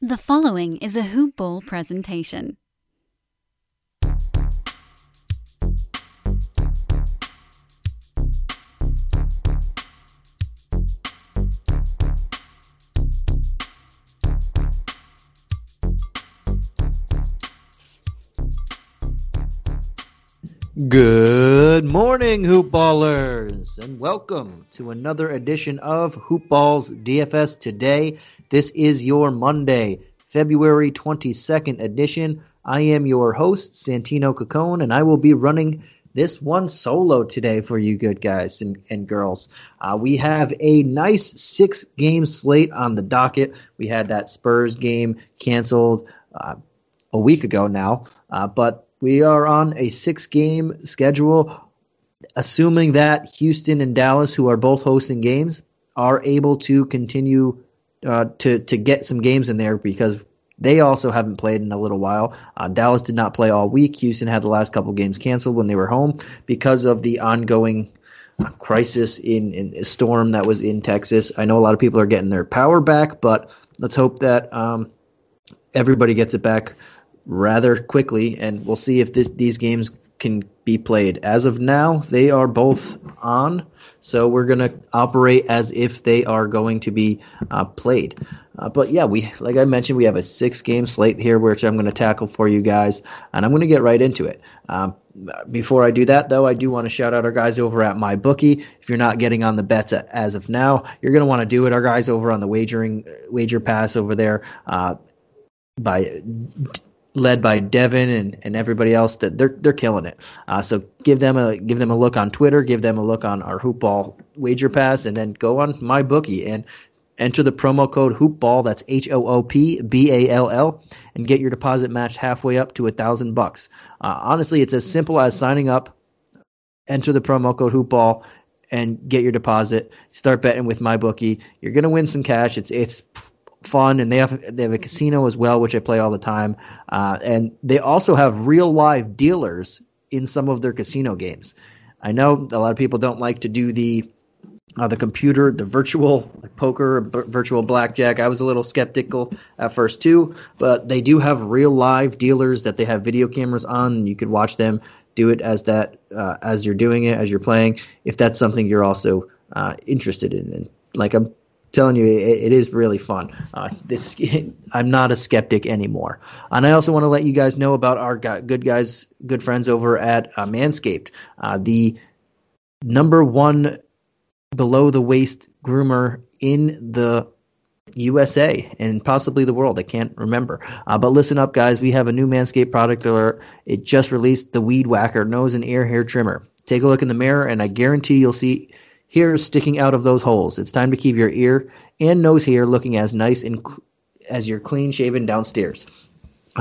The following is a Hoop Ball presentation. Good morning, Hoop Ballers, and welcome to another edition of Hoop Balls DFS Today. This is your Monday, February 22nd edition. I am your host, Santino Cacone, and I will be running this one solo today for you good guys and, and girls. Uh, we have a nice six game slate on the docket. We had that Spurs game canceled uh, a week ago now, uh, but we are on a six game schedule, assuming that Houston and Dallas, who are both hosting games, are able to continue uh, to to get some games in there because they also haven't played in a little while. Uh, Dallas did not play all week. Houston had the last couple games canceled when they were home because of the ongoing crisis in, in a storm that was in Texas. I know a lot of people are getting their power back, but let's hope that um, everybody gets it back rather quickly, and we'll see if this, these games can be played. As of now, they are both on, so we're going to operate as if they are going to be uh, played. Uh, but yeah, we like I mentioned, we have a six game slate here, which I'm going to tackle for you guys, and I'm going to get right into it. Um, before I do that, though, I do want to shout out our guys over at MyBookie. If you're not getting on the bets as of now, you're going to want to do it. Our guys over on the wagering wager pass over there. Uh, by led by Devin and, and everybody else that they're they're killing it. Uh, so give them a give them a look on Twitter, give them a look on our hoopball wager pass, and then go on MyBookie and enter the promo code hoopball. That's H O O P B A L L, and get your deposit matched halfway up to a thousand bucks. Uh, honestly, it's as simple as signing up, enter the promo code hoopball. And get your deposit. Start betting with MyBookie. You're gonna win some cash. It's it's fun, and they have they have a casino as well, which I play all the time. Uh, and they also have real live dealers in some of their casino games. I know a lot of people don't like to do the uh, the computer, the virtual like poker, b- virtual blackjack. I was a little skeptical at first too, but they do have real live dealers that they have video cameras on, and you could watch them do it as that uh, as you're doing it as you're playing. If that's something you're also uh, interested in, and like I'm telling you, it, it is really fun. Uh, this, I'm not a skeptic anymore. And I also want to let you guys know about our good guys, good friends over at uh, Manscaped, uh, the number one below the waist groomer in the USA and possibly the world. I can't remember. Uh, but listen up, guys. We have a new Manscaped product alert. It just released the Weed Whacker nose and ear hair trimmer. Take a look in the mirror, and I guarantee you'll see hairs sticking out of those holes. It's time to keep your ear and nose hair looking as nice and cl- as you're clean shaven downstairs.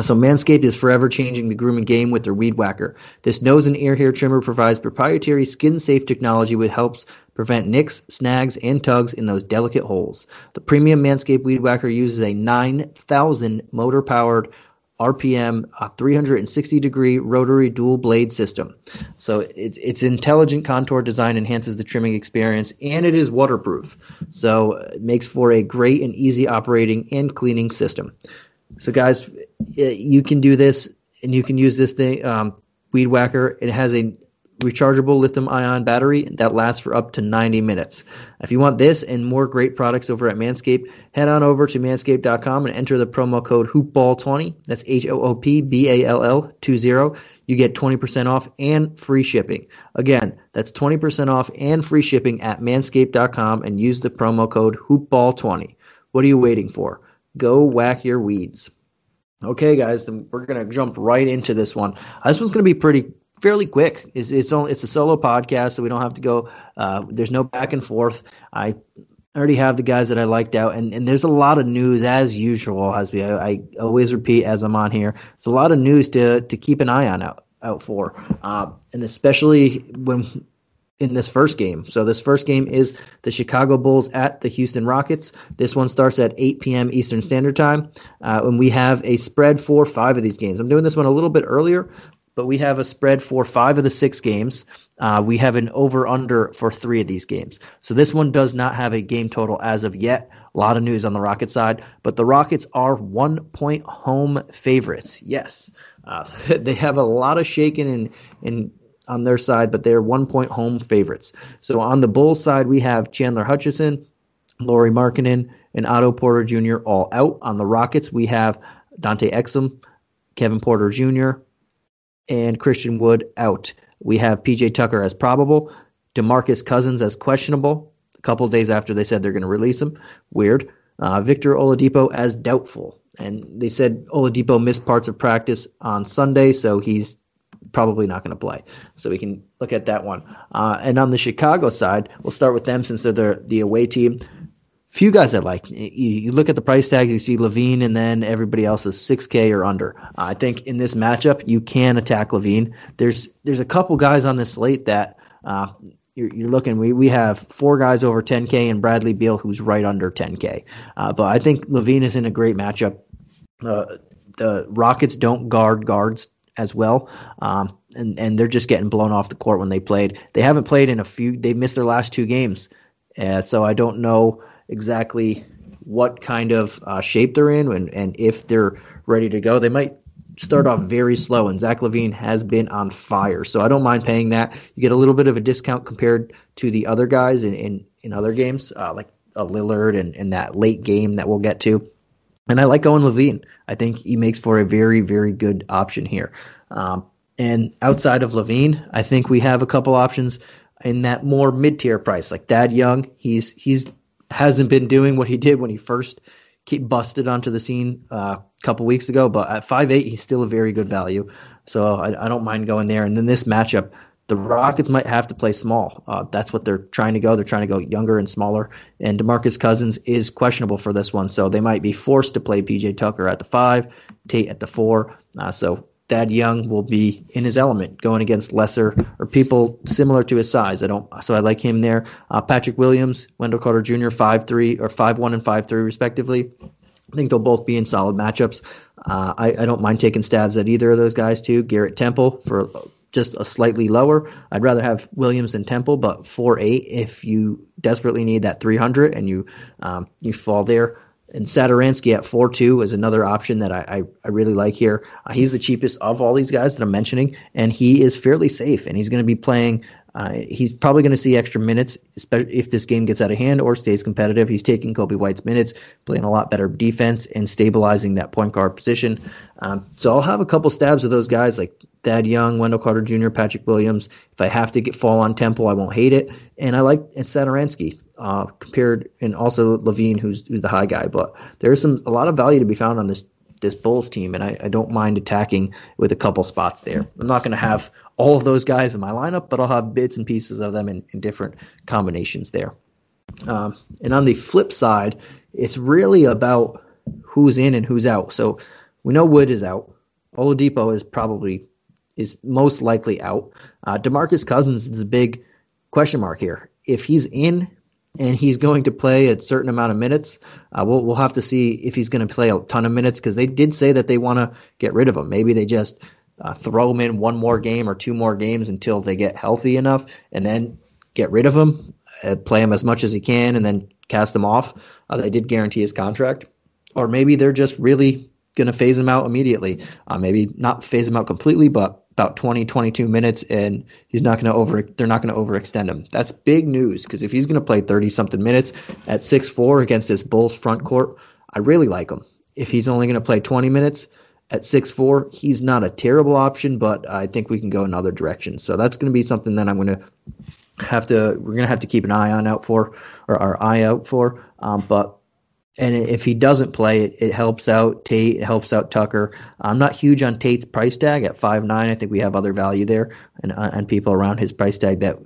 So Manscaped is forever changing the grooming game with their Weed Whacker. This nose and ear hair trimmer provides proprietary skin-safe technology which helps prevent nicks, snags, and tugs in those delicate holes. The premium Manscaped Weed Whacker uses a 9,000 motor-powered RPM, a 360 degree rotary dual blade system. So it's its intelligent contour design enhances the trimming experience and it is waterproof. So it makes for a great and easy operating and cleaning system. So guys, you can do this and you can use this thing, um, Weed Whacker. It has a rechargeable lithium ion battery that lasts for up to 90 minutes. If you want this and more great products over at Manscaped, head on over to manscaped.com and enter the promo code hoopball20. That's H O O P B A L L 20. You get 20% off and free shipping. Again, that's 20% off and free shipping at manscaped.com and use the promo code hoopball20. What are you waiting for? Go whack your weeds. Okay, guys, then we're gonna jump right into this one. This one's gonna be pretty fairly quick. It's it's only it's a solo podcast, so we don't have to go. Uh, there's no back and forth. I already have the guys that I liked out, and, and there's a lot of news as usual. As we I, I always repeat as I'm on here, it's a lot of news to to keep an eye on out out for, uh, and especially when in this first game. So this first game is the Chicago Bulls at the Houston Rockets. This one starts at 8 p.m. Eastern Standard Time, uh, and we have a spread for five of these games. I'm doing this one a little bit earlier but we have a spread for five of the six games. Uh, we have an over under for three of these games. So this one does not have a game total as of yet. A lot of news on the Rocket side, but the Rockets are one point home favorites. Yes, uh, they have a lot of shaking in in on their side, but they're one point home favorites. So on the Bulls side, we have Chandler Hutchison, Lauri Markkanen, and Otto Porter Jr. all out. On the Rockets, we have Dante Exum, Kevin Porter Jr., and Christian Wood out. We have PJ Tucker as probable, DeMarcus Cousins as questionable. A couple days after they said they're going to release him, weird. Uh, Victor Oladipo as doubtful, and they said Oladipo missed parts of practice on Sunday, so he's probably not going to play. So we can look at that one. Uh, and on the Chicago side, we'll start with them since they're the, the away team few guys I like. You, you, look at the price tags, you see LaVine, and then everybody else is 6K or under. I think in this matchup, you can attack LaVine. There's there's a couple guys on this slate that uh, you're, you're, looking. We we have four guys over 10K and Bradley Beal who's right under 10K. Uh, but I think LaVine is in a great matchup. Uh, the Rockets don't guard guards as well. Um, and, and they're just getting blown off the court when they played. They haven't played in a few. They've missed their last two games, uh, so I don't know exactly what kind of uh, shape they're in and, and if they're ready to go. They might start off very slow, and Zach LaVine has been on fire. So I don't mind paying that. You get a little bit of a discount compared to the other guys in, in, in other games, uh, like a Lillard and, and that late game that we'll get to. And I like Owen LaVine. I think he makes for a very, very good option here. Um, and outside of LaVine, I think we have a couple options in that more mid tier price, like Thad Young. He's he's hasn't been doing what he did when he first busted onto the scene uh, a couple weeks ago. But at five eight, he's still a very good value. So I, I, don't mind going there. And then this matchup, the Rockets might have to play small. Uh, that's what they're trying to go. They're trying to go younger and smaller. And DeMarcus Cousins is questionable for this one, so they might be forced to play PJ Tucker at the five, Tate at the four. Uh, so Thad Young will be in his element going against lesser or people similar to his size. I don't, so I like him there. Uh, Patrick Williams, Wendell Carter Jr., five three or five one and five three respectively. I think they'll both be in solid matchups. Uh, I, I, don't mind taking stabs at either of those guys too. Garrett Temple for just a slightly lower. I'd rather have Williams than Temple, but four eight if you desperately need that three hundred and you um, you fall there. And Satoransky at 4 2 is another option that I, I, I really like here. Uh, he's the cheapest of all these guys that I'm mentioning, and he is fairly safe. And he's going to be playing, uh, he's probably going to see extra minutes, especially if this game gets out of hand or stays competitive. He's taking Coby White's minutes, playing a lot better defense, and stabilizing that point guard position. Um, so I'll have a couple stabs of those guys like Thad Young, Wendell Carter Jr., Patrick Williams. If I have to get fall on Temple, I won't hate it. And I like Satoransky uh, compared, and also LaVine, who's who's the high guy. But there's some a lot of value to be found on this this Bulls team, and I, I don't mind attacking with a couple spots there. I'm not going to have all of those guys in my lineup, but I'll have bits and pieces of them in, in different combinations there. Um, and on the flip side, it's really about who's in and who's out. So we know Wood is out. Oladipo is probably is most likely out. Uh, Demarcus Cousins is a big question mark here. If he's in, and he's going to play a certain amount of minutes. Uh, we'll we'll have to see if he's going to play a ton of minutes because they did say that they want to get rid of him. Maybe they just uh, throw him in one more game or two more games until they get healthy enough, and then get rid of him, uh, play him as much as he can, and then cast him off. Uh, they did guarantee his contract, or maybe they're just really going to phase him out immediately. Uh, maybe not phase him out completely, but about 20, 22 minutes, and he's not going to over. They're not going to overextend him. That's big news because if he's going to play 30 something minutes at six four against this Bulls front court, I really like him. If he's only going to play 20 minutes at six four, he's not a terrible option, but I think we can go in other directions. So that's going to be something that I'm going to have to. We're going to have to keep an eye on out for, or our eye out for. Um, but and if he doesn't play, it, it helps out Tate. It helps out Tucker. I'm not huge on Tate's price tag at five nine. I think we have other value there and uh, and people around his price tag that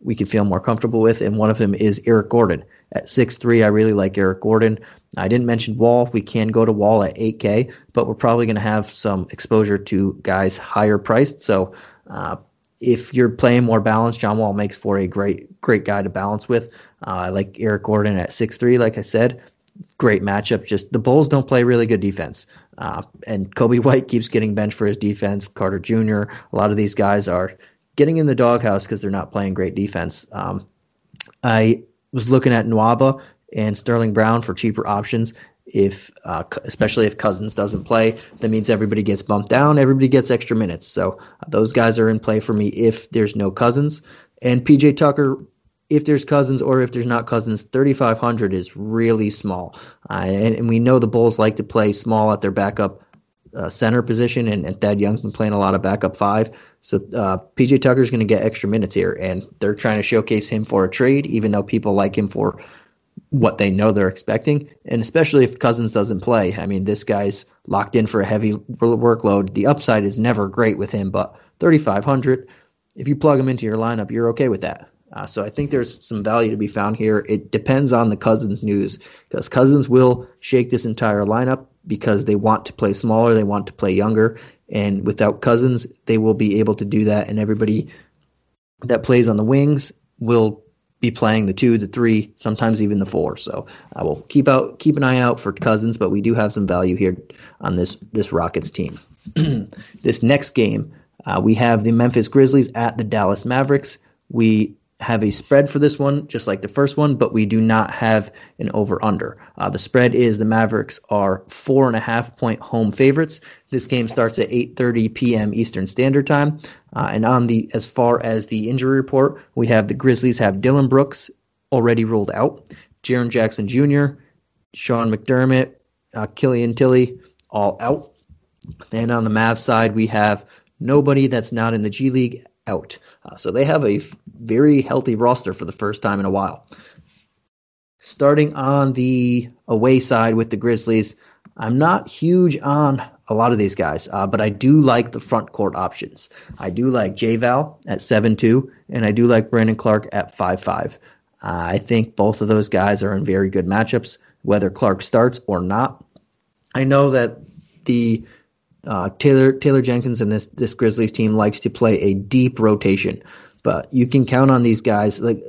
we could feel more comfortable with. And one of them is Eric Gordon at six three. I really like Eric Gordon. I didn't mention Wall. We can go to Wall at 8K, but we're probably going to have some exposure to guys higher priced. So uh, if you're playing more balanced, John Wall makes for a great great guy to balance with. Uh, I like Eric Gordon at six three. like I said great matchup. Just the Bulls don't play really good defense. Uh, and Coby White keeps getting benched for his defense. Carter Jr., a lot of these guys are getting in the doghouse because they're not playing great defense. Um, I was looking at Nwaba and Sterling Brown for cheaper options. If uh, especially if Cousins doesn't play, that means everybody gets bumped down. Everybody gets extra minutes. So uh, those guys are in play for me if there's no Cousins. And PJ Tucker if there's Cousins or if there's not Cousins, 3,500 is really small. Uh, and, and, we know the Bulls like to play small at their backup uh, center position, and, and Thad Young's been playing a lot of backup five. So uh, PJ Tucker's going to get extra minutes here, and they're trying to showcase him for a trade, even though people like him for what they know they're expecting. And especially if Cousins doesn't play. I mean, this guy's locked in for a heavy workload. The upside is never great with him, but 3,500, if you plug him into your lineup, you're okay with that. Uh, so I think there's some value to be found here. It depends on the Cousins news because Cousins will shake this entire lineup because they want to play smaller, they want to play younger, and without Cousins, they will be able to do that. And everybody that plays on the wings will be playing the two, the three, sometimes even the four. So I will keep out keep an eye out for Cousins, but we do have some value here on this this Rockets team. this next game, uh, we have the Memphis Grizzlies at the Dallas Mavericks. We have a spread for this one, just like the first one, but we do not have an over under. Uh, the spread is the Mavericks are four and a half point home favorites. This game starts at 8:30 p.m. Eastern Standard Time. Uh, and on the as far as the injury report, we have the Grizzlies have Dillon Brooks already ruled out, Jaren Jackson Jr., Sean McDermott, uh, Killian Tillie all out. And on the Mavs side, we have nobody that's not in the G League out. Uh, so they have a f- very healthy roster for the first time in a while. Starting on the away side with the Grizzlies, I'm not huge on a lot of these guys, uh, but I do like the front court options. I do like J-Val at 7-2, and I do like Brandon Clarke at 5-5. Uh, I think both of those guys are in very good matchups, whether Clarke starts or not. I know that the uh, Taylor Taylor Jenkins and this this Grizzlies team likes to play a deep rotation, but you can count on these guys. Like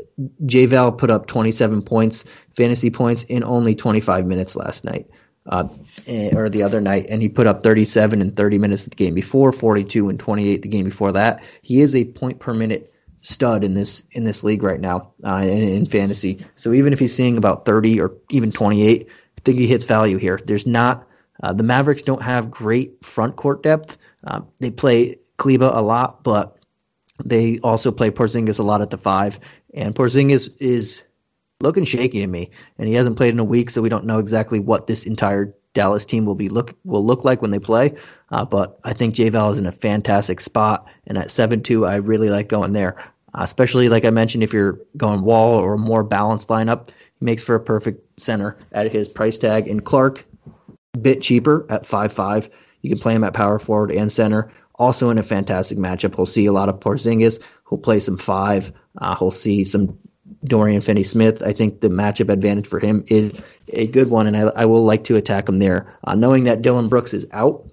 J Val put up 27 points, fantasy points in only 25 minutes last night, uh, eh, or the other night, and he put up 37 in 30 minutes the game before, 42 and 28 the game before that. He is a point per minute stud in this in this league right now uh, in, in fantasy. So even if he's seeing about 30 or even 28, I think he hits value here. There's not uh, the Mavericks don't have great front court depth. Uh, they play Kleber a lot, but they also play Porzingis a lot at the five. And Porzingis is looking shaky to me, and he hasn't played in a week, so we don't know exactly what this entire Dallas team will be look will look like when they play. Uh, but I think J is in a fantastic spot, and at seven two, I really like going there. Uh, especially like I mentioned, if you're going wall or more balanced lineup, he makes for a perfect center at his price tag. And Clarke bit cheaper at five five. You can play him at power forward and center. Also in a fantastic matchup, he'll see a lot of Porzingis. He'll play some five. Uh, he'll see some Dorian Finney-Smith. I think the matchup advantage for him is a good one, and I, I will like to attack him there. Uh, knowing that Dillon Brooks is out,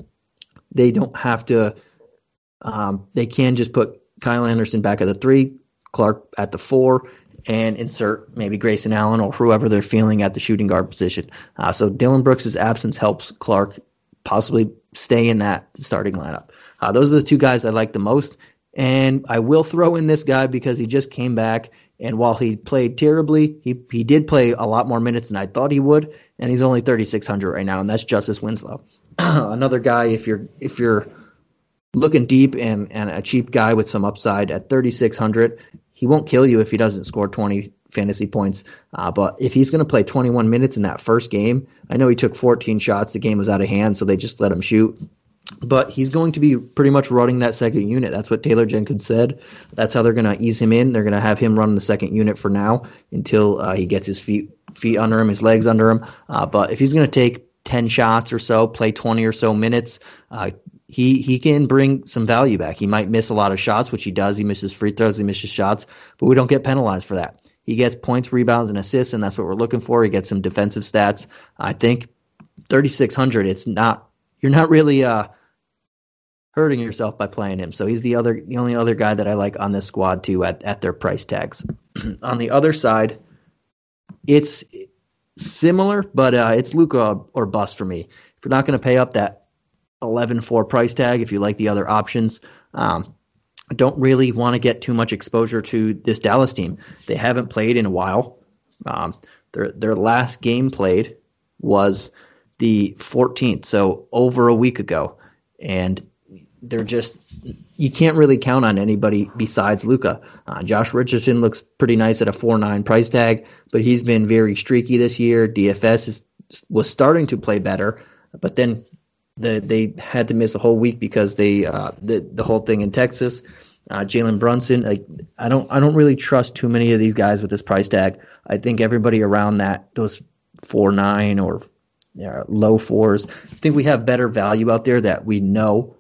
they don't have to. Um, they can just put Kyle Anderson back at the three, Clarke at the four, and insert maybe Grayson Allen or whoever they're feeling at the shooting guard position. Uh, so Dillon Brooks' absence helps Clarke possibly stay in that starting lineup. Uh, those are the two guys I like the most. And I will throw in this guy because he just came back. And while he played terribly, he, he did play a lot more minutes than I thought he would. And he's only 3,600 right now, and that's Justice Winslow. Another guy, if you're if you're looking deep and, and a cheap guy with some upside at 3,600, he won't kill you if he doesn't score 20 fantasy points. Uh, but if he's going to play 21 minutes in that first game, I know he took 14 shots. The game was out of hand, so they just let him shoot. But he's going to be pretty much running that second unit. That's what Taylor Jenkins said. That's how they're going to ease him in. They're going to have him run the second unit for now until uh, he gets his feet feet under him, his legs under him. Uh, but if he's going to take 10 shots or so, play 20 or so minutes, uh, he he can bring some value back. He might miss a lot of shots, which he does. He misses free throws, he misses shots, but we don't get penalized for that. He gets points, rebounds, and assists, and that's what we're looking for. He gets some defensive stats. I think 3600. It's not you're not really uh, hurting yourself by playing him. So he's the other the only other guy that I like on this squad too at at their price tags. on the other side, it's similar, but uh, it's Luka or bust for me. If you're not going to pay up that 11-4 price tag, if you like the other options, um, don't really want to get too much exposure to this Dallas team. They haven't played in a while. Um, their their last game played was the 14th, so over a week ago, and they're just you can't really count on anybody besides Luka. Uh, Josh Richardson looks pretty nice at a four nine price tag, but he's been very streaky this year. DFS is, was starting to play better, but then the, they had to miss a whole week because they uh, the the whole thing in Texas. Uh, Jalen Brunson, like I don't I don't really trust too many of these guys with this price tag. I think everybody around that those four nine or low fours. I think we have better value out there that we know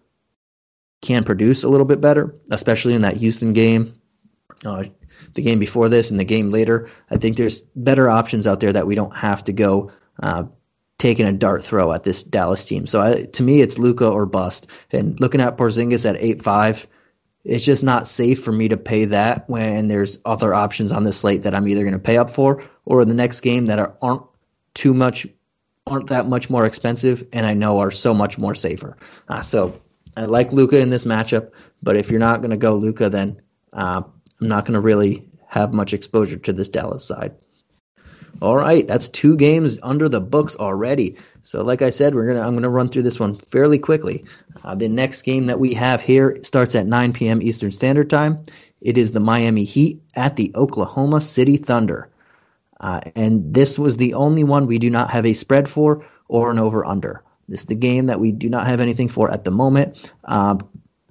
can produce a little bit better, especially in that Houston game, uh, the game before this, and the game later. I think there's better options out there that we don't have to go uh, taking a dart throw at this Dallas team. So I, to me, it's Luka or bust. And looking at Porzingis at eight five, it's just not safe for me to pay that when there's other options on the slate that I'm either going to pay up for or in the next game that are, aren't too much, aren't that much more expensive, and I know are so much more safer. Uh, so I like Luka in this matchup, but if you're not going to go Luka, then uh, I'm not going to really have much exposure to this Dallas side. All right, that's two games under the books already. So, like I said, we're gonna I'm gonna run through this one fairly quickly. Uh, the next game that we have here starts at 9 p.m. Eastern Standard Time. It is the Miami Heat at the Oklahoma City Thunder, uh, and this was the only one we do not have a spread for or an over under. This is the game that we do not have anything for at the moment. Uh,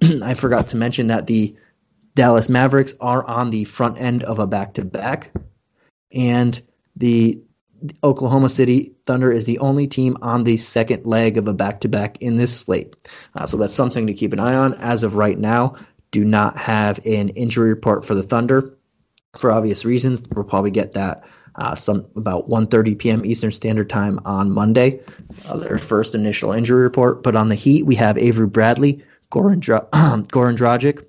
I forgot to mention that the Dallas Mavericks are on the front end of a back to back, and the Oklahoma City Thunder is the only team on the second leg of a back to back in this slate. Uh, so that's something to keep an eye on. As of right now, do not have an injury report for the Thunder for obvious reasons. We'll probably get that uh, some about 1:30 p.m. Eastern Standard Time on Monday. Uh, their first initial injury report. But on the Heat, we have Avery Bradley, Goran, Dra- Goran Dragic,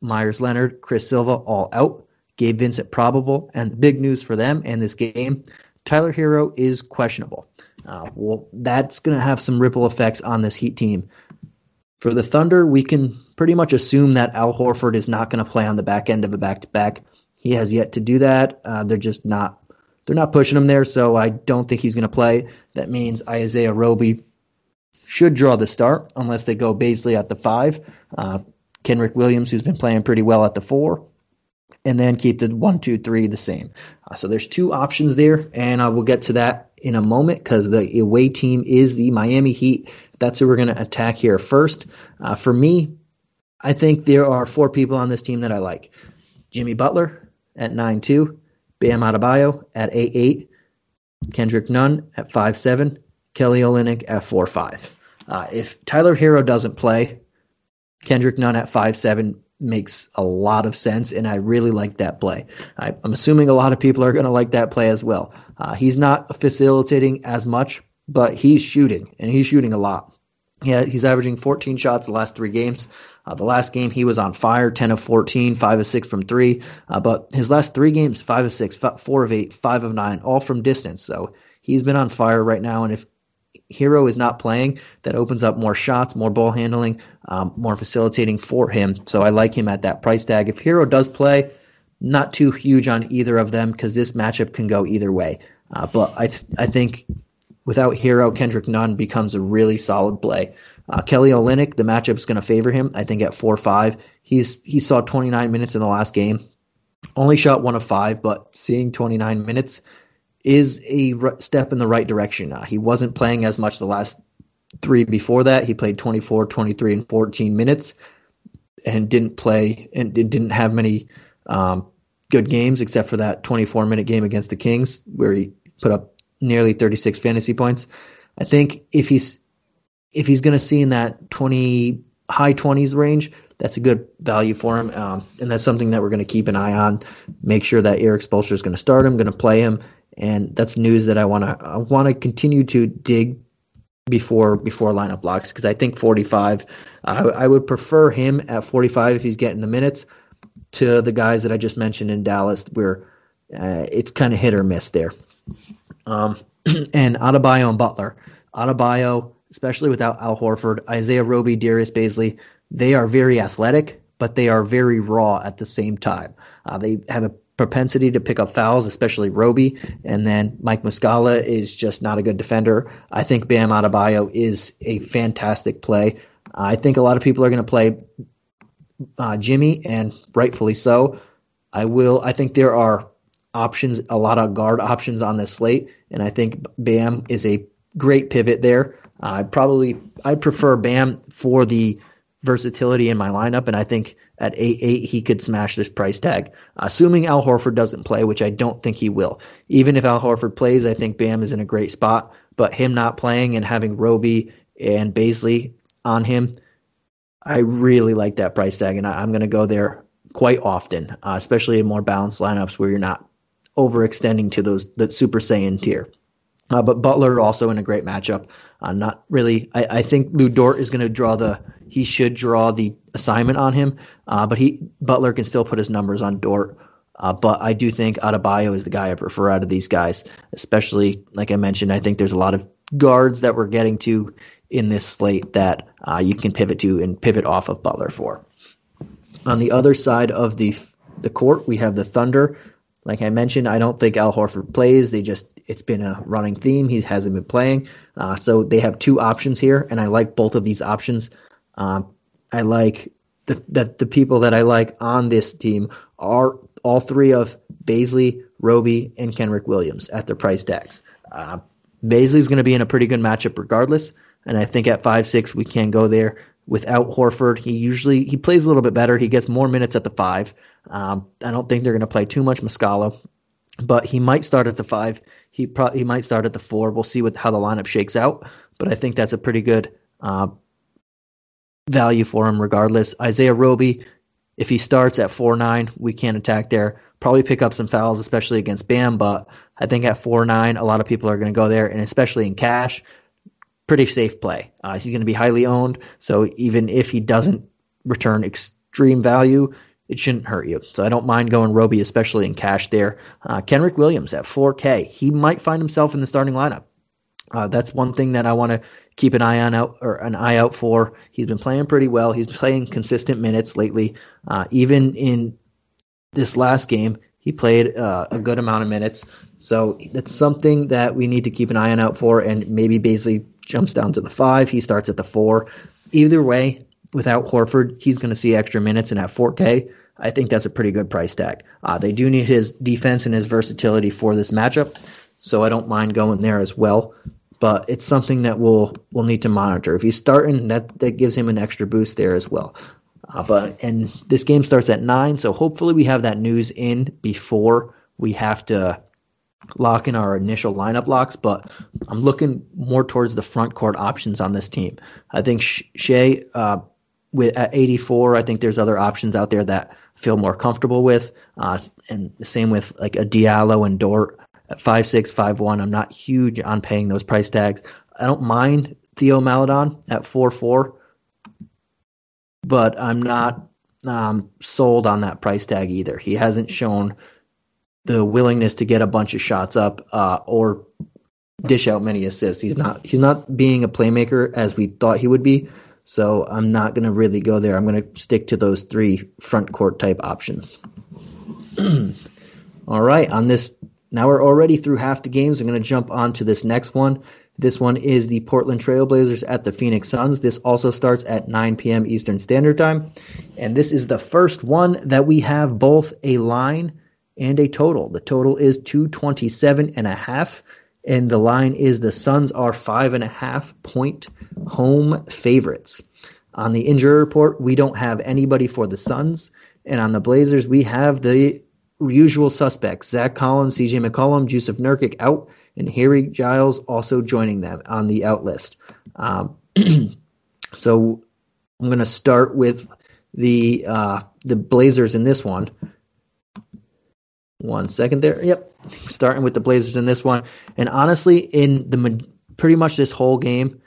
Meyers Leonard, Chris Silva all out. Gabe Vincent probable, and the big news for them and this game, Tyler Herro is questionable. Uh, well, that's going to have some ripple effects on this Heat team. For the Thunder, we can pretty much assume that Al Horford is not going to play on the back end of a back to back. He has yet to do that. Uh, they're just not they're not pushing him there, so I don't think he's going to play. That means Isaiah Roby should draw the start unless they go Bazley at the five. Uh, Kenrich Williams, who's been playing pretty well at the four, and then keep the one, two, three the same. Uh, so there's two options there, and I will get to that in a moment because the away team is the Miami Heat. That's who we're going to attack here first. Uh, for me, I think there are four people on this team that I like. Jimmy Butler at 9 2, Bam Adebayo at 8 8, Kendrick Nunn at 5 7, Kelly Olynyk at 4 5. Uh, if Tyler Herro doesn't play, Kendrick Nunn at 5 7 makes a lot of sense, and I really like that play. I, am assuming a lot of people are going to like that play as well. Uh, he's not facilitating as much, but he's shooting, and he's shooting a lot. Yeah, he's averaging 14 shots the last three games. Uh, the last game he was on fire, 10 of 14, 5 of 6 from 3. Uh, but his last three games, 5 of 6, 4 of 8, 5 of 9, all from distance. So he's been on fire right now. And if Herro is not playing, that opens up more shots, more ball handling, um, more facilitating for him. So I like him at that price tag. If Herro does play, not too huge on either of them because this matchup can go either way. Uh, but I th- I think without Herro, Kendrick Nunn becomes a really solid play. Uh, Kelly Olynyk, the matchup is going to favor him. I think at four five, he's he saw 29 minutes in the last game, only shot one of five, but seeing 29 minutes is a step in the right direction. Uh, he wasn't playing as much the last three before that. He played 24, 23, and 14 minutes, and didn't play and didn't have many um, good games except for that 24 minute game against the Kings where he put up nearly 36 fantasy points. I think if he's if he's going to see in that 20 high 20s range, that's a good value for him. Um, and that's something that we're going to keep an eye on. Make sure that Erik Spoelstra is going to start him, going to play him, and that's news that I want to I want to continue to dig before before lineup blocks because I think 45. I, I would prefer him at 45 if he's getting the minutes to the guys that I just mentioned in Dallas, where uh, it's kind of hit or miss there. Um, and Adebayo and Butler. Adebayo, especially without Al Horford, Isaiah Roby, Darius Bazley, they are very athletic, but they are very raw at the same time. Uh, they have a propensity to pick up fouls, especially Roby. And then Mike Muscala is just not a good defender. I think Bam Adebayo is a fantastic play. I think a lot of people are going to play uh, Jimmy, and rightfully so. I will. I think there are options, a lot of guard options on this slate, and I think Bam is a great pivot there. I uh, probably I prefer Bam for the versatility in my lineup, and I think at eight eight he could smash this price tag. Assuming Al Horford doesn't play, which I don't think he will. Even if Al Horford plays, I think Bam is in a great spot. But him not playing and having Roby and Bazley on him, I really like that price tag, and I, am going to go there quite often, uh, especially in more balanced lineups where you're not overextending to those that Super Saiyan tier. Uh, but Butler also in a great matchup. Uh, not really. I, I think Lu Dort is going to draw the. He should draw the assignment on him. Uh, but he Butler can still put his numbers on Dort. Uh, but I do think Adebayo is the guy I prefer out of these guys, especially like I mentioned. I think there's a lot of guards that we're getting to in this slate that uh, you can pivot to and pivot off of Butler for. On the other side of the the court, we have the Thunder. Like I mentioned, I don't think Al Horford plays. They just it's been a running theme. He hasn't been playing, uh, so they have two options here, and I like both of these options. Um, I like that the people that I like on this team are all three of Bazley, Roby, and Kenrick Williams at their price tags. Uh, Bazley's going to be in a pretty good matchup regardless, and I think at five six we can go there without Horford. He usually he plays a little bit better. He gets more minutes at the five. Um, I don't think they're going to play too much Muscala, but he might start at the five. He pro- he might start at the four. We'll see what how the lineup shakes out. But I think that's a pretty good uh, value for him regardless. Isaiah Roby, if he starts at four nine, we can attack there. Probably pick up some fouls, especially against Bam. But I think at four nine, a lot of people are going to go there, and especially in cash, pretty safe play. Uh, he's going to be highly owned, so even if he doesn't return extreme value, it shouldn't hurt you. So I don't mind going Roby, especially in cash there. Uh, Kenrich Williams at 4K, he might find himself in the starting lineup. Uh, that's one thing that I want to keep an eye on out or an eye out for. He's been playing pretty well. He's playing consistent minutes lately. Uh, even in this last game, he played uh, a good amount of minutes. So that's something that we need to keep an eye on out for. And maybe Bazley jumps down to the five. He starts at the four. Either way, without Horford, he's going to see extra minutes. And at 4K, I think that's a pretty good price tag. Uh, they do need his defense and his versatility for this matchup. So I don't mind going there as well. But it's something that we'll we'll need to monitor. If he's starting, that that gives him an extra boost there as well. Uh, but and this game starts at nine, so hopefully we have that news in before we have to lock in our initial lineup locks, but I'm looking more towards the front court options on this team. I think Shai uh, with at 84, I think there's other options out there that feel more comfortable with, uh, and the same with like a Diallo and Dort at five six five one. I'm not huge on paying those price tags. I don't mind Theo Maledon at four four, but I'm not um, sold on that price tag either. He hasn't shown the willingness to get a bunch of shots up uh, or dish out many assists. He's not he's not being a playmaker as we thought he would be. So I'm not going to really go there. I'm going to stick to those three front court type options. All right, on this now we're already through half the games. I'm going to jump on to this next one. This one is the Portland Trailblazers at the Phoenix Suns. This also starts at 9 p.m. Eastern Standard Time. And this is the first one that we have both a line and a total. The total is 227 and a half, and the line is the Suns are five and a half point home favorites. On the injury report, we don't have anybody for the Suns, and on the Blazers, we have the usual suspects: Zach Collins, C.J. McCollum, Jusuf Nurkic out, and Harry Giles also joining them on the out list. Um, so I'm going to start with the uh, the Blazers in this one. One second there. Yep. Starting with the Blazers in this one. And honestly, in the pretty much this whole game,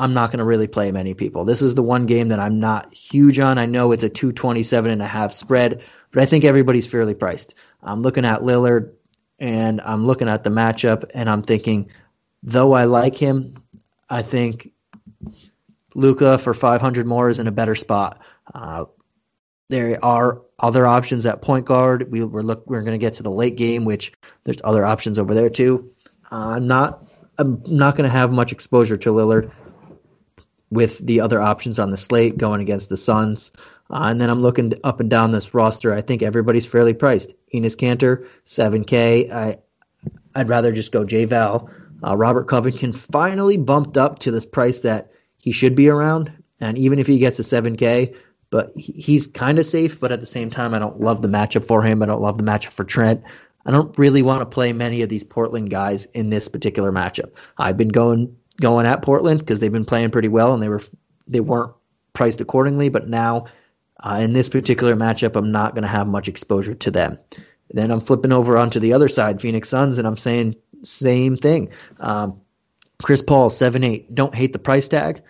I'm not going to really play many people. This is the one game that I'm not huge on. I know it's a 227 and a half spread, but I think everybody's fairly priced. I'm looking at Lillard and I'm looking at the matchup and I'm thinking, though I like him, I think Luka for 500 more is in a better spot. Uh, there are other options at point guard. We, we're look we're going to get to the late game, which there's other options over there too. Uh, I'm not I'm not going to have much exposure to Lillard with the other options on the slate going against the Suns. Uh, and then I'm looking up and down this roster. I think everybody's fairly priced. Enes Kanter, 7K. I, I'd rather just go J Val. Uh, Robert Covington finally bumped up to this price that he should be around. And even if he gets a 7K, but he's kind of safe, but at the same time, I don't love the matchup for him. I don't love the matchup for Trent. I don't really want to play many of these Portland guys in this particular matchup. I've been going going at Portland because they've been playing pretty well and they were they weren't priced accordingly. But now uh, in this particular matchup, I'm not going to have much exposure to them. Then I'm flipping over onto the other side, Phoenix Suns, and I'm saying same thing. Um, Chris Paul, seven eight. Don't hate the price tag,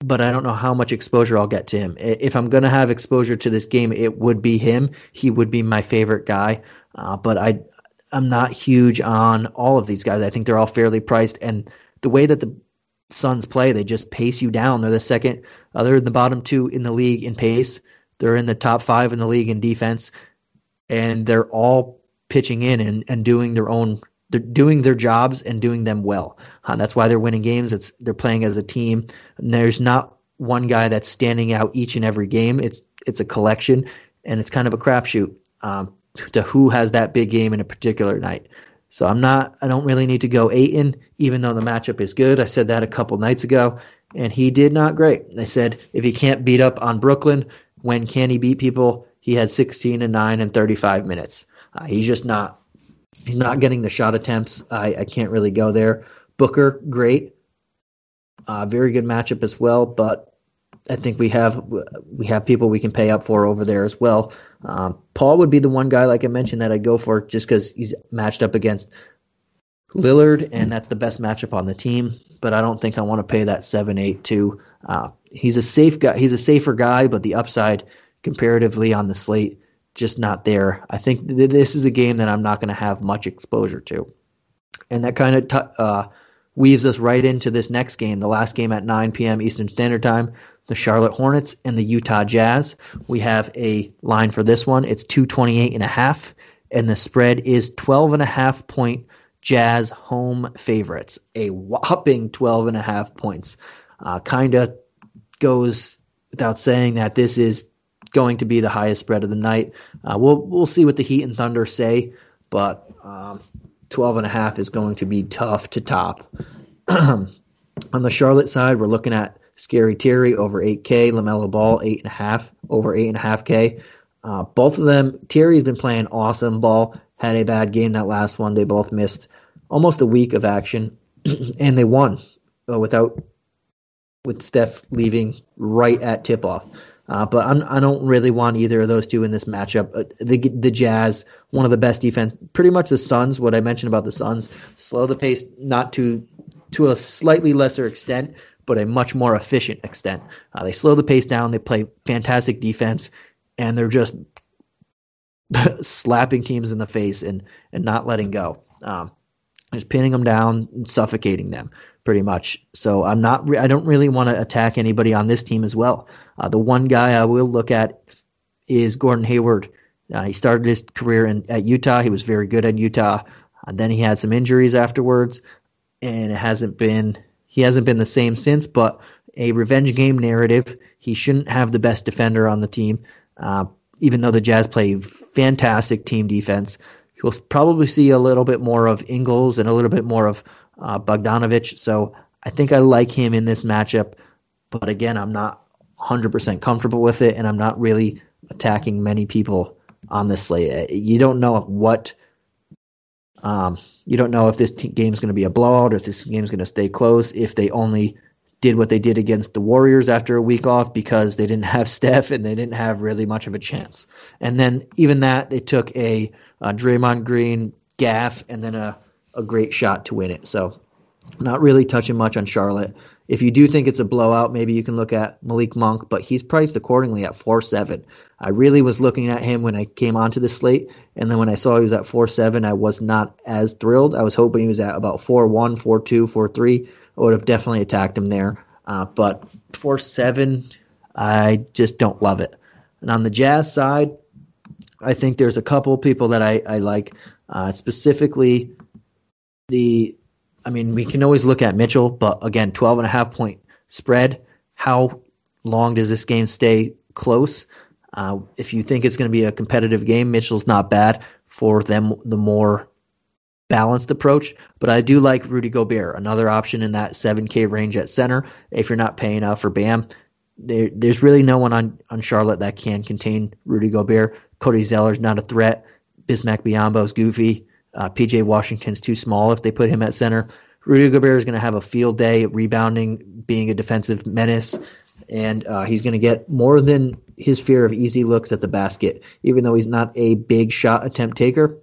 but I don't know how much exposure I'll get to him. If I'm going to have exposure to this game, it would be him. He would be my favorite guy. Uh, but I, I'm not huge on all of these guys. I think they're all fairly priced, and the way that the Suns play, they just pace you down. They're the second, other they're the bottom two in the league in pace. They're in the top five in the league in defense, and they're all pitching in and, and doing their own. They're doing their jobs and doing them well. Uh, that's why they're winning games. It's they're playing as a team. And there's not one guy that's standing out each and every game. It's it's a collection, and it's kind of a crapshoot. Um, to who has that big game in a particular night. So I'm not I don't really need to go Ayton, even though the matchup is good. I said that a couple nights ago, and he did not great. I said if he can't beat up on Brooklyn, when can he beat people? He had 16 and 9 and 35 minutes. Uh, he's just not he's not getting the shot attempts. I, I can't really go there. Booker, great. Uh, very good matchup as well, but I think we have we have people we can pay up for over there as well. Um, Paul would be the one guy, like I mentioned, that I'd go for just because he's matched up against Lillard, and that's the best matchup on the team. But I don't think I want to pay that seven eight two. Uh, he's a safe guy. He's a safer guy, but the upside comparatively on the slate just not there. I think th- this is a game that I'm not going to have much exposure to, and that kind of t- uh, weaves us right into this next game, the last game at 9 p.m. Eastern Standard Time the Charlotte Hornets and the Utah Jazz. We have a line for this one. It's 228 and a half and the spread is 12 and a half point Jazz home favorites. A whopping 12 and a half points. Uh, kind of goes without saying that this is going to be the highest spread of the night. Uh, we'll we'll see what the Heat and Thunder say, but um, 12 and a half is going to be tough to top. On the Charlotte side, we're looking at Scary Terry over 8K, LaMelo Ball 8.5 over 8.5K. Uh, both of them, Terry's been playing awesome ball. Had a bad game that last one. They both missed almost a week of action, and they won uh, without with Steph leaving right at tip off. Uh, but I'm, I do not really want either of those two in this matchup. Uh, the the Jazz, one of the best defense, pretty much the Suns. What I mentioned about the Suns, slow the pace, not to to a slightly lesser extent, but a much more efficient extent. Uh, they slow the pace down. They play fantastic defense, and they're just slapping teams in the face and and not letting go. Um, just pinning them down and suffocating them pretty much. So I'm not. Re- I don't really want to attack anybody on this team as well. Uh, the one guy I will look at is Gordon Hayward. Uh, he started his career in, at Utah. He was very good at Utah. And then he had some injuries afterwards, and it hasn't been he hasn't been the same since, but a revenge game narrative. He shouldn't have the best defender on the team, uh, even though the Jazz play fantastic team defense. You'll probably see a little bit more of Ingles and a little bit more of uh, Bogdanovich. So I think I like him in this matchup. But again, I'm not 100% comfortable with it, and I'm not really attacking many people on this slate. You don't know what um, you don't know if this t- is going to be a blowout or if this game is going to stay close. If they only did what they did against the Warriors after a week off because they didn't have Steph and they didn't have really much of a chance. And then even that, they took a, a Draymond Green gaff and then a, a great shot to win it. So Not really touching much on Charlotte. If you do think it's a blowout, maybe you can look at Malik Monk, but he's priced accordingly at 4 7. I really was looking at him when I came onto the slate, and then when I saw he was at 4 7, I was not as thrilled. I was hoping he was at about 4 1, 4 2, 4 3. I would have definitely attacked him there. Uh, but 4 7, I just don't love it. And on the Jazz side, I think there's a couple people that I, I like, uh, specifically the I mean, we can always look at Mitchell, but again, 12 and a half point spread. How long does this game stay close? Uh, if you think it's going to be a competitive game, Mitchell's not bad for them, the more balanced approach. But I do like Rudy Gobert, another option in that 7K range at center. If you're not paying out for Bam, there, there's really no one on, on Charlotte that can contain Rudy Gobert. Cody Zeller's not a threat. Bismack Biyombo's goofy. Uh, PJ Washington's too small if they put him at center. Rudy Gobert is going to have a field day rebounding, being a defensive menace, and uh, he's going to get more than his fear of easy looks at the basket. Even though he's not a big shot attempt taker,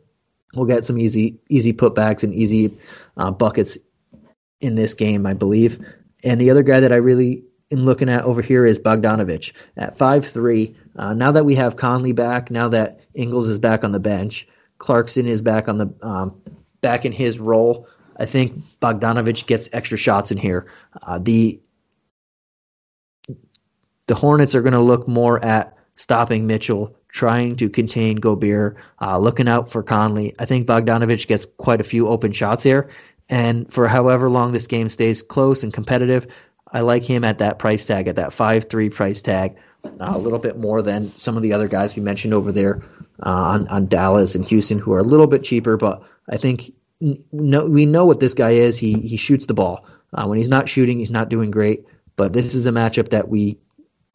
we'll get some easy easy putbacks and easy uh, buckets in this game, I believe. And the other guy that I really am looking at over here is Bogdanovich at five three. Uh, now that we have Conley back, now that Ingles is back on the bench, Clarkson is back on the um, back in his role. I think Bogdanovich gets extra shots in here. Uh, the the Hornets are going to look more at stopping Mitchell, trying to contain Gobert, uh, looking out for Conley. I think Bogdanovich gets quite a few open shots here, and for however long this game stays close and competitive, I like him at that price tag, at that five three price tag, uh, a little bit more than some of the other guys we mentioned over there uh, on on Dallas and Houston, who are a little bit cheaper. But I think no, we know what this guy is. He he shoots the ball. Uh, when he's not shooting, he's not doing great. But this is a matchup that we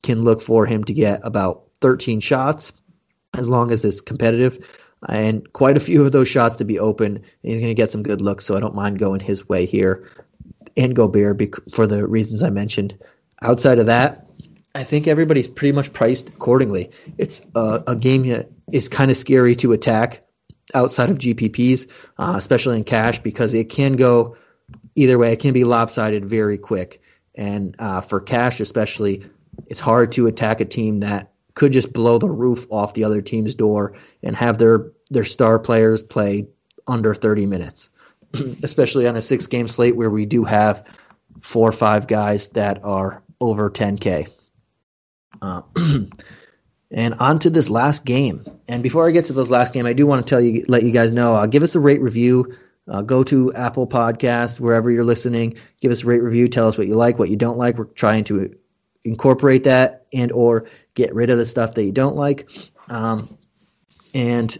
can look for him to get about 13 shots, as long as it's competitive, and quite a few of those shots to be open. He's going to get some good looks, so I don't mind going his way here. And Gobert for the reasons I mentioned. Outside of that, I think everybody's pretty much priced accordingly. It's a, a game that is kind of scary to attack outside of GPPs, uh, especially in cash, because it can go either way. It can be lopsided very quick. And uh, for cash, especially, it's hard to attack a team that could just blow the roof off the other team's door and have their their star players play under 30 minutes, especially on a six game slate where we do have four or five guys that are over 10K. Uh, and on to this last game. And before I get to this last game, I do want to tell you, let you guys know, uh, give us a rate review. Uh, go to Apple Podcasts, wherever you're listening. Give us a rate review. Tell us what you like, what you don't like. We're trying to incorporate that and or get rid of the stuff that you don't like. Um, and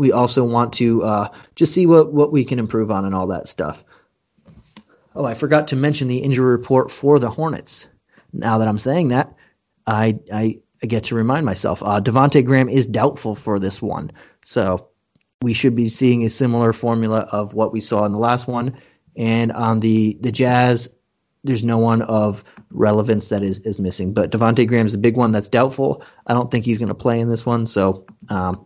we also want to uh, just see what, what we can improve on and all that stuff. Oh, I forgot to mention the injury report for the Hornets. Now that I'm saying that, I I, I get to remind myself. Uh, Devonte Graham is doubtful for this one, so we should be seeing a similar formula of what we saw in the last one. And on the the Jazz, there's no one of relevance that is is missing. But Devonte Graham is a big one that's doubtful. I don't think he's going to play in this one, so um,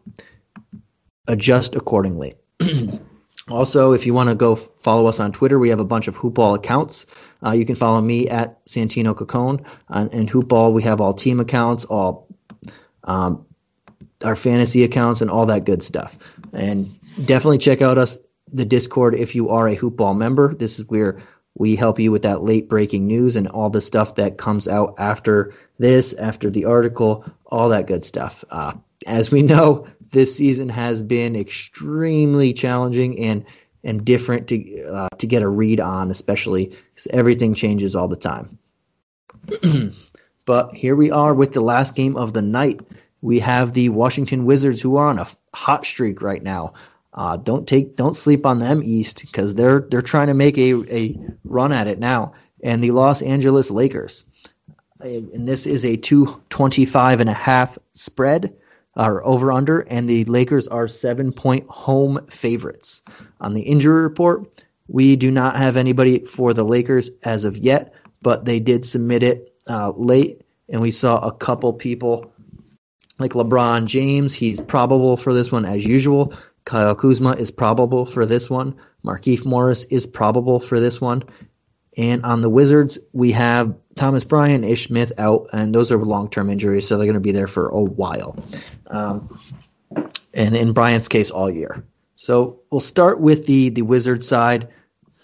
adjust accordingly. Also, if you want to go follow us on Twitter, we have a bunch of Hoopball accounts. Uh, you can follow me at Santino Cocone. Uh, and Hoopball, we have all team accounts, all um, our fantasy accounts, and all that good stuff. And definitely check out us the Discord if you are a Hoopball member. This is where we help you with that late breaking news and all the stuff that comes out after this, after the article, all that good stuff. Uh, as we know, this season has been extremely challenging and and different to uh, to get a read on, especially because everything changes all the time. but here we are with the last game of the night. We have the Washington Wizards who are on a hot streak right now. Uh, don't take don't sleep on them East because they're they're trying to make a, a run at it now. And the Los Angeles Lakers. And this is a 225 and a half spread are over under, and the Lakers are seven point home favorites. On the injury report, we do not have anybody for the Lakers as of yet, but they did submit it uh, late, and we saw a couple people like LeBron James. He's probable for this one as usual. Kyle Kuzma is probable for this one, Markieff Morris is probable for this one. And on the Wizards, we have Thomas Bryant, Ish Smith out, and those are long term injuries, so they're going to be there for a while. Um, and in Bryant's case, all year. So we'll start with the the Wizards side.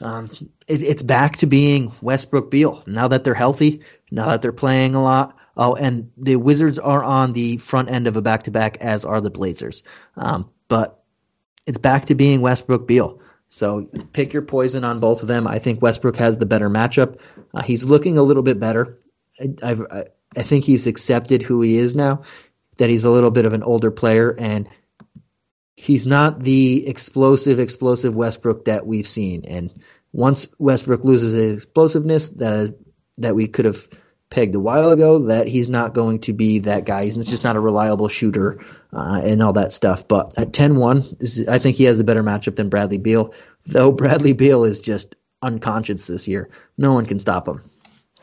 Um, it, it's back to being Westbrook Beal now that they're healthy, now that they're playing a lot. Oh, and the Wizards are on the front end of a back to back, as are the Blazers. Um, but it's back to being Westbrook Beal. So pick your poison on both of them. I think Westbrook has the better matchup. Uh, he's looking a little bit better. I, I, I think he's accepted who he is now, that he's a little bit of an older player, and he's not the explosive, explosive Westbrook that we've seen. And once Westbrook loses his explosiveness that that we could have pegged a while ago, that he's not going to be that guy. He's just not a reliable shooter uh, and all that stuff. But at 10-1, I think he has a better matchup than Bradley Beal. Though Bradley Beal is just unconscious this year, no one can stop him.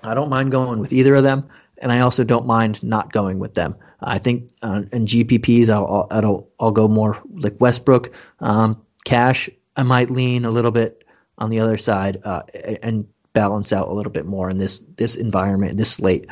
I don't mind going with either of them, and I also don't mind not going with them. I think uh, in GPPs, I'll, I'll, I'll go more like Westbrook. Um, cash, I might lean a little bit on the other side uh, and balance out a little bit more in this this environment, this slate.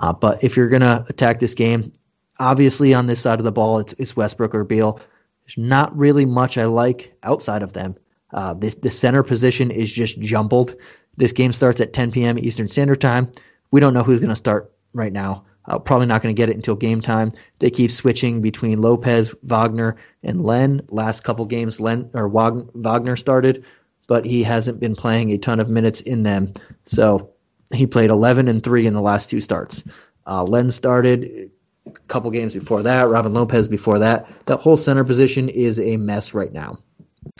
Uh, but if you're gonna attack this game, obviously on this side of the ball, it's, it's Westbrook or Beal. There's not really much I like outside of them. Uh, this, the center position is just jumbled. This game starts at 10 p.m. Eastern Standard Time. We don't know who's going to start right now. Uh, probably not going to get it until game time. They keep switching between Lopez, Wagner, and Len. Last couple games, Len or Wagner started, but he hasn't been playing a ton of minutes in them. So he played 11 and three in the last two starts. Uh, Len started a couple games before that. Robin Lopez before that. That whole center position is a mess right now.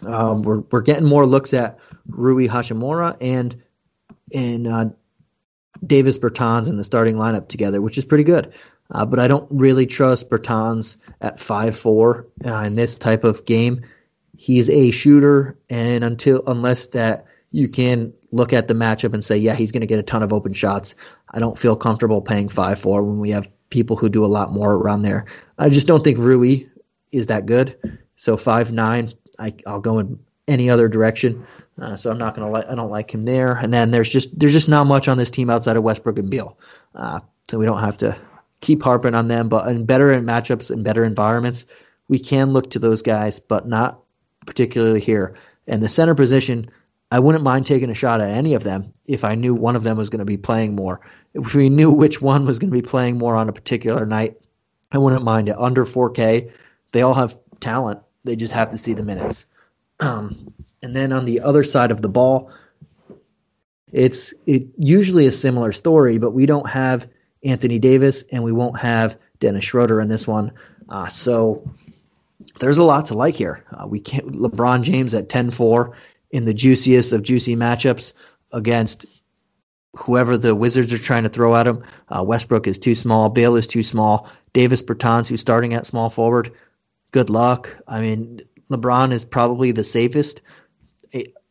Um, we're we're getting more looks at Rui Hachimura and and uh, Davis Bertans in the starting lineup together, which is pretty good. Uh, but I don't really trust Bertans at five four uh, in this type of game. He's a shooter, and until unless that you can look at the matchup and say, yeah, he's going to get a ton of open shots. I don't feel comfortable paying five four when we have people who do a lot more around there. I just don't think Rui is that good. So five nine, I'll go in any other direction. Uh, so I'm not gonna like I don't like him there. And then there's just there's just not much on this team outside of Westbrook and Beal. Uh, so we don't have to keep harping on them. But in better matchups and better environments, we can look to those guys, but not particularly here. And the center position, I wouldn't mind taking a shot at any of them if I knew one of them was going to be playing more. If we knew which one was going to be playing more on a particular night, I wouldn't mind it. Under 4K, they all have talent. They just have to see the minutes. Um, and then on the other side of the ball, it's it usually a similar story, but we don't have Anthony Davis and we won't have Dennis Schroeder in this one. Uh, so there's a lot to like here. Uh, we can't LeBron James at 10-4 in the juiciest of juicy matchups against whoever the Wizards are trying to throw at him. Uh, Westbrook is too small. Beal is too small. Davis Bertans, who's starting at small forward, good luck. I mean, LeBron is probably the safest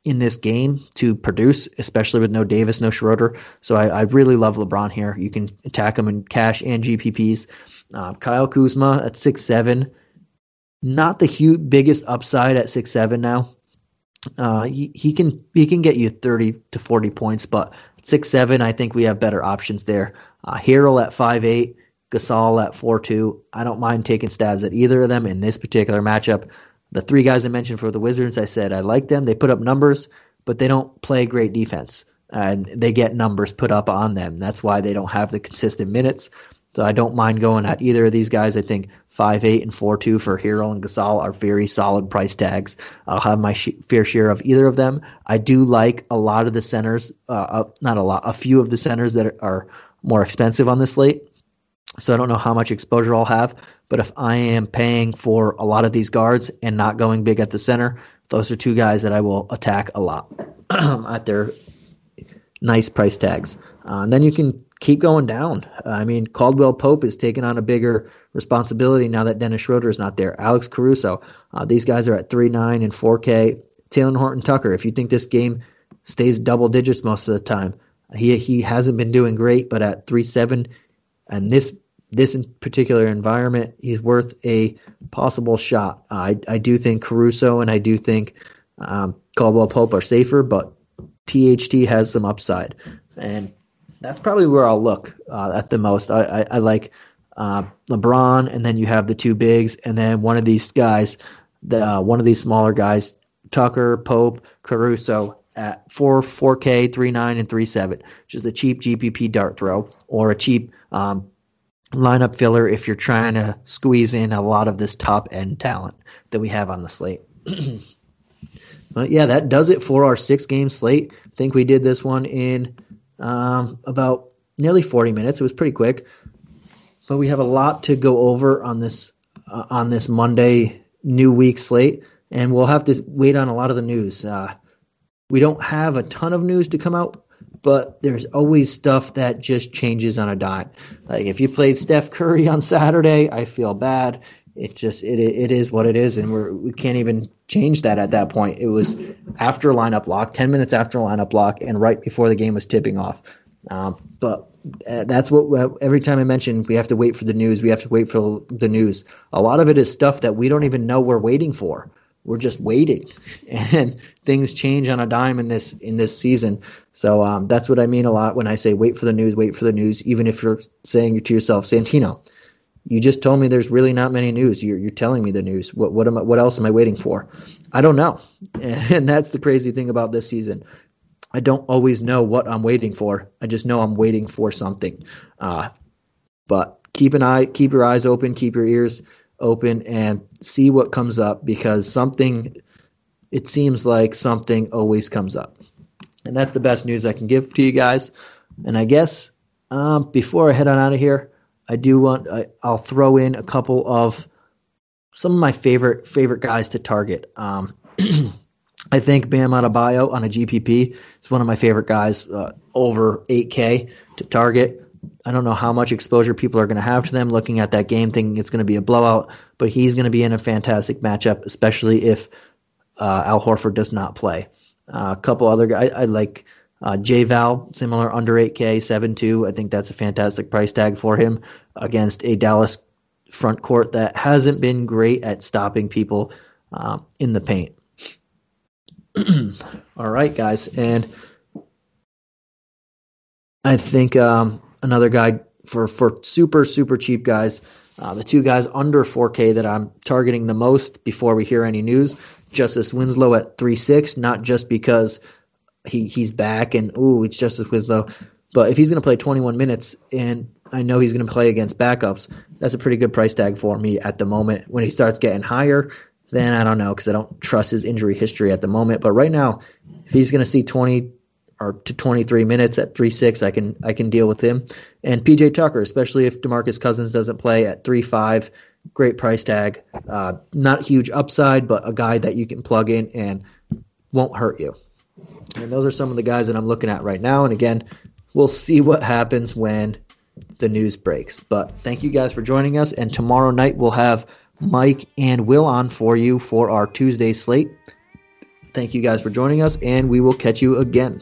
in this game to produce, especially with no Davis, no Schroeder. So I, I really love LeBron here. You can attack him in cash and GPPs. Uh, Kyle Kuzma at six seven, not the huge, biggest upside at six seven now. Uh, he, he can he can get you thirty to forty points, but six seven, I think we have better options there. Uh, Harrell at five eight, Gasol at four two. I don't mind taking stabs at either of them in this particular matchup. The three guys I mentioned for the Wizards, I said I like them. They put up numbers, but they don't play great defense, and they get numbers put up on them. That's why they don't have the consistent minutes. So I don't mind going at either of these guys. I think five eight and four two for Harrell and Gasol are very solid price tags. I'll have my sh- fair share of either of them. I do like a lot of the centers, uh, uh, not a lot, a few of the centers that are more expensive on the slate. So I don't know how much exposure I'll have, but if I am paying for a lot of these guards and not going big at the center, those are two guys that I will attack a lot at their nice price tags. Uh, and then you can keep going down. Uh, I mean, Caldwell Pope is taking on a bigger responsibility now that Dennis Schroeder is not there. Alex Caruso, uh, these guys are at 3 9 and 4K. Talen Horton Tucker, if you think this game stays double digits most of the time, he he hasn't been doing great, but at 3 7 and this this particular environment, he's worth a possible shot. I I do think Caruso and I do think um, Caldwell Pope are safer, but THT has some upside, and that's probably where I'll look uh, at the most. I, I, I like uh, LeBron, and then you have the two bigs, and then one of these guys, the uh, one of these smaller guys, Tucker, Pope, Caruso at four, four K, three nine, and three seven, which is a cheap GPP dart throw or a cheap um, lineup filler if you're trying to squeeze in a lot of this top end talent that we have on the slate. but yeah, that does it for our six game slate. I think we did this one in um, about nearly 40 minutes. It was pretty quick, but we have a lot to go over on this uh, on this Monday new week slate, and we'll have to wait on a lot of the news. Uh, we don't have a ton of news to come out, but there's always stuff that just changes on a dime. Like if you played Steph Curry on Saturday, I feel bad. It just it it is what it is, and we're we can't even change that at that point. It was after lineup lock, ten minutes after lineup lock, and right before the game was tipping off. Um, but uh, that's what every time I mention we have to wait for the news. We have to wait for the news. A lot of it is stuff that we don't even know we're waiting for we're just waiting, and things change on a dime in this in this season. So um, that's what I mean a lot when I say wait for the news, wait for the news. Even if you're saying to yourself, Santino, you just told me there's really not many news. You're you're telling me the news. What what am I, what else am I waiting for? I don't know, and that's the crazy thing about this season. I don't always know what I'm waiting for. I just know I'm waiting for something. Uh, but keep an eye, keep your eyes open, keep your ears open and see what comes up because something it seems like something always comes up and that's the best news i can give to you guys and i guess um, before i head on out of here i do want I, i'll throw in a couple of some of my favorite favorite guys to target um, I think Bam Adebayo on a GPP is one of my favorite guys, uh, over 8K to target. I don't know how much exposure people are going to have to them looking at that game, thinking it's going to be a blowout, but he's going to be in a fantastic matchup, especially if uh, Al Horford does not play. Uh, a couple other guys, I, I like uh, JaVale, similar under 8K, 7 2. I think that's a fantastic price tag for him against a Dallas front court that hasn't been great at stopping people um, in the paint. All right, guys. And I think um, another guy for for super super cheap guys. Uh, the two guys under 4K that I'm targeting the most before we hear any news. Justice Winslow at three six, not just because he he's back and ooh it's Justice Winslow, but if he's going to play 21 minutes and I know he's going to play against backups, that's a pretty good price tag for me at the moment. When he starts getting higher, then I don't know because I don't trust his injury history at the moment. But right now, if he's going to see 20 or to 23 minutes at 3-6 I can I can deal with him and PJ Tucker especially if DeMarcus Cousins doesn't play at 3-5 great price tag uh, not huge upside but a guy that you can plug in and won't hurt you and those are some of the guys that I'm looking at right now. And again we'll see what happens when the news breaks. But thank you guys for joining us. And tomorrow night we'll have Mike and Will on for you for our Tuesday slate. Thank you guys for joining us, and we will catch you again.